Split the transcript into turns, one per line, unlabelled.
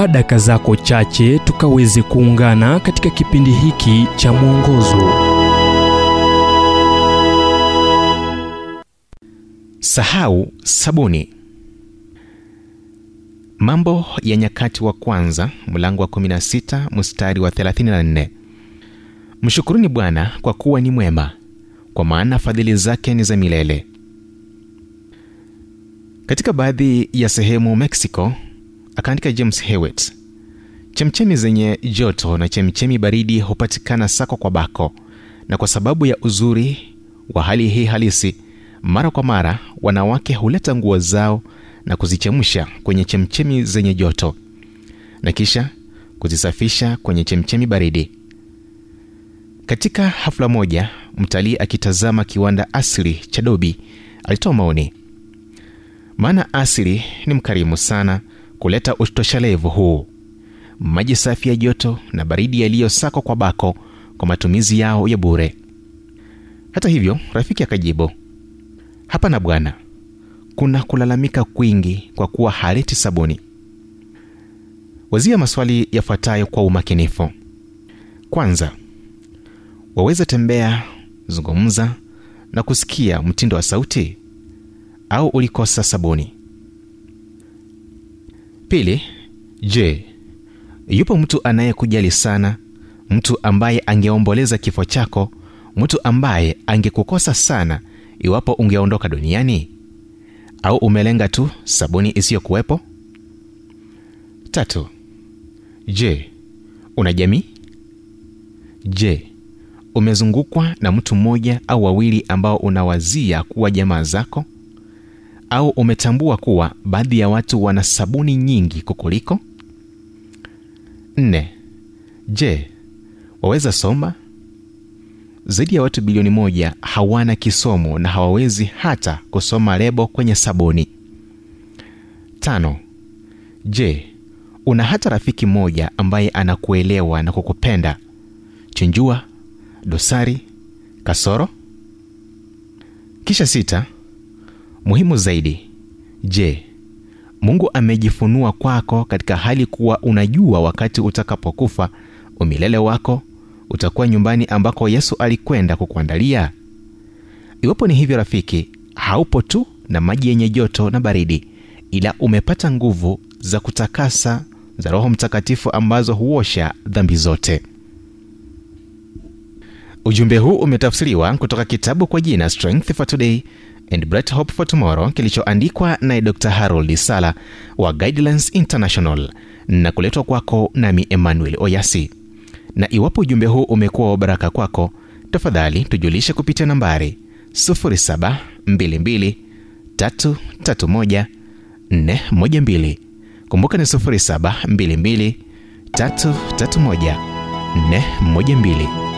chukua daka zako chache tukaweze kuungana katika kipindi hiki cha mwongozo.
Sahau sabuni. Mambo ya nyakati wa kwanza mlango wa 16 mstari wa 34 mshukuruni bwana kwa kuwa ni mwema kwa maana fadhili zake ni za milele. Katika baadhi ya sehemu mexico akaandika james hewet chemchemi zenye joto na chemchemi baridi hupatikana sako kwa bako na kwa sababu ya uzuri wa hali hii halisi mara kwa mara wanawake huleta nguo zao na kuzichemsha kwenye chemchemi zenye joto na kisha kuzisafisha kwenye chemchemi baridi. Katika hafla moja mtalii akitazama kiwanda asili cha dobi alitoa maoni. Maana asili ni mkarimu sana kuleta utoshelevu huu. Maji safi ya joto na baridi yaliyosakwa kwa bako kwa matumizi yao ya bure. Hata hivyo rafiki akajibu hapana bwana kuna kulalamika kwingi kwa kuwa haleti sabuni. Wazia maswali yafuatayo kwa umakinifu. Kwanza waweza tembea zungumza na kusikia mtindo wa sauti? Au ulikosa sabuni pili je yupo mtu anayekujali sana? Mtu ambaye angeomboleza kifo chako? Mtu ambaye angekukosa sana iwapo ungeondoka duniani? Au umelenga tu sabuni isiyokuwepo? Tatu je una jamii? Je umezungukwa na mtu mmoja au wawili ambao unawazia kuwa jamaa zako au umetambua kuwa baadhi ya watu wana sabuni nyingi kukuliko? Nne. Je waweza soma? Zaidi ya watu bilioni moja hawana kisomo na hawawezi hata kusoma lebo kwenye sabuni. Tano. Je una hata rafiki mmoja ambaye anakuelewa na kukupenda? Chinjua dosari kasoro? Kisha sita muhimu zaidi. Je mungu amejifunua kwako katika hali kuwa unajua wakati utakapokufa umilele wako utakuwa nyumbani ambako yesu alikwenda kukuandalia? Iwapo ni hivyo rafiki haupo tu na maji yenye joto na baridi ila umepata nguvu za kutakasa za roho mtakatifu ambazo huosha dhambi zote. Ujumbe huu umetafsiriwa kutoka kitabu kwa jina strength for today and bright hope for tomorrow kilichoandikwa naye dr. Harold sala wa guidelines international na kuletwa kwako nami emmanuel oyasi. Na iwapo ujumbe huu umekuwa wa baraka kwako tafadhali tujulishe kupitia nambari 722 kumbuka ni 722 331 412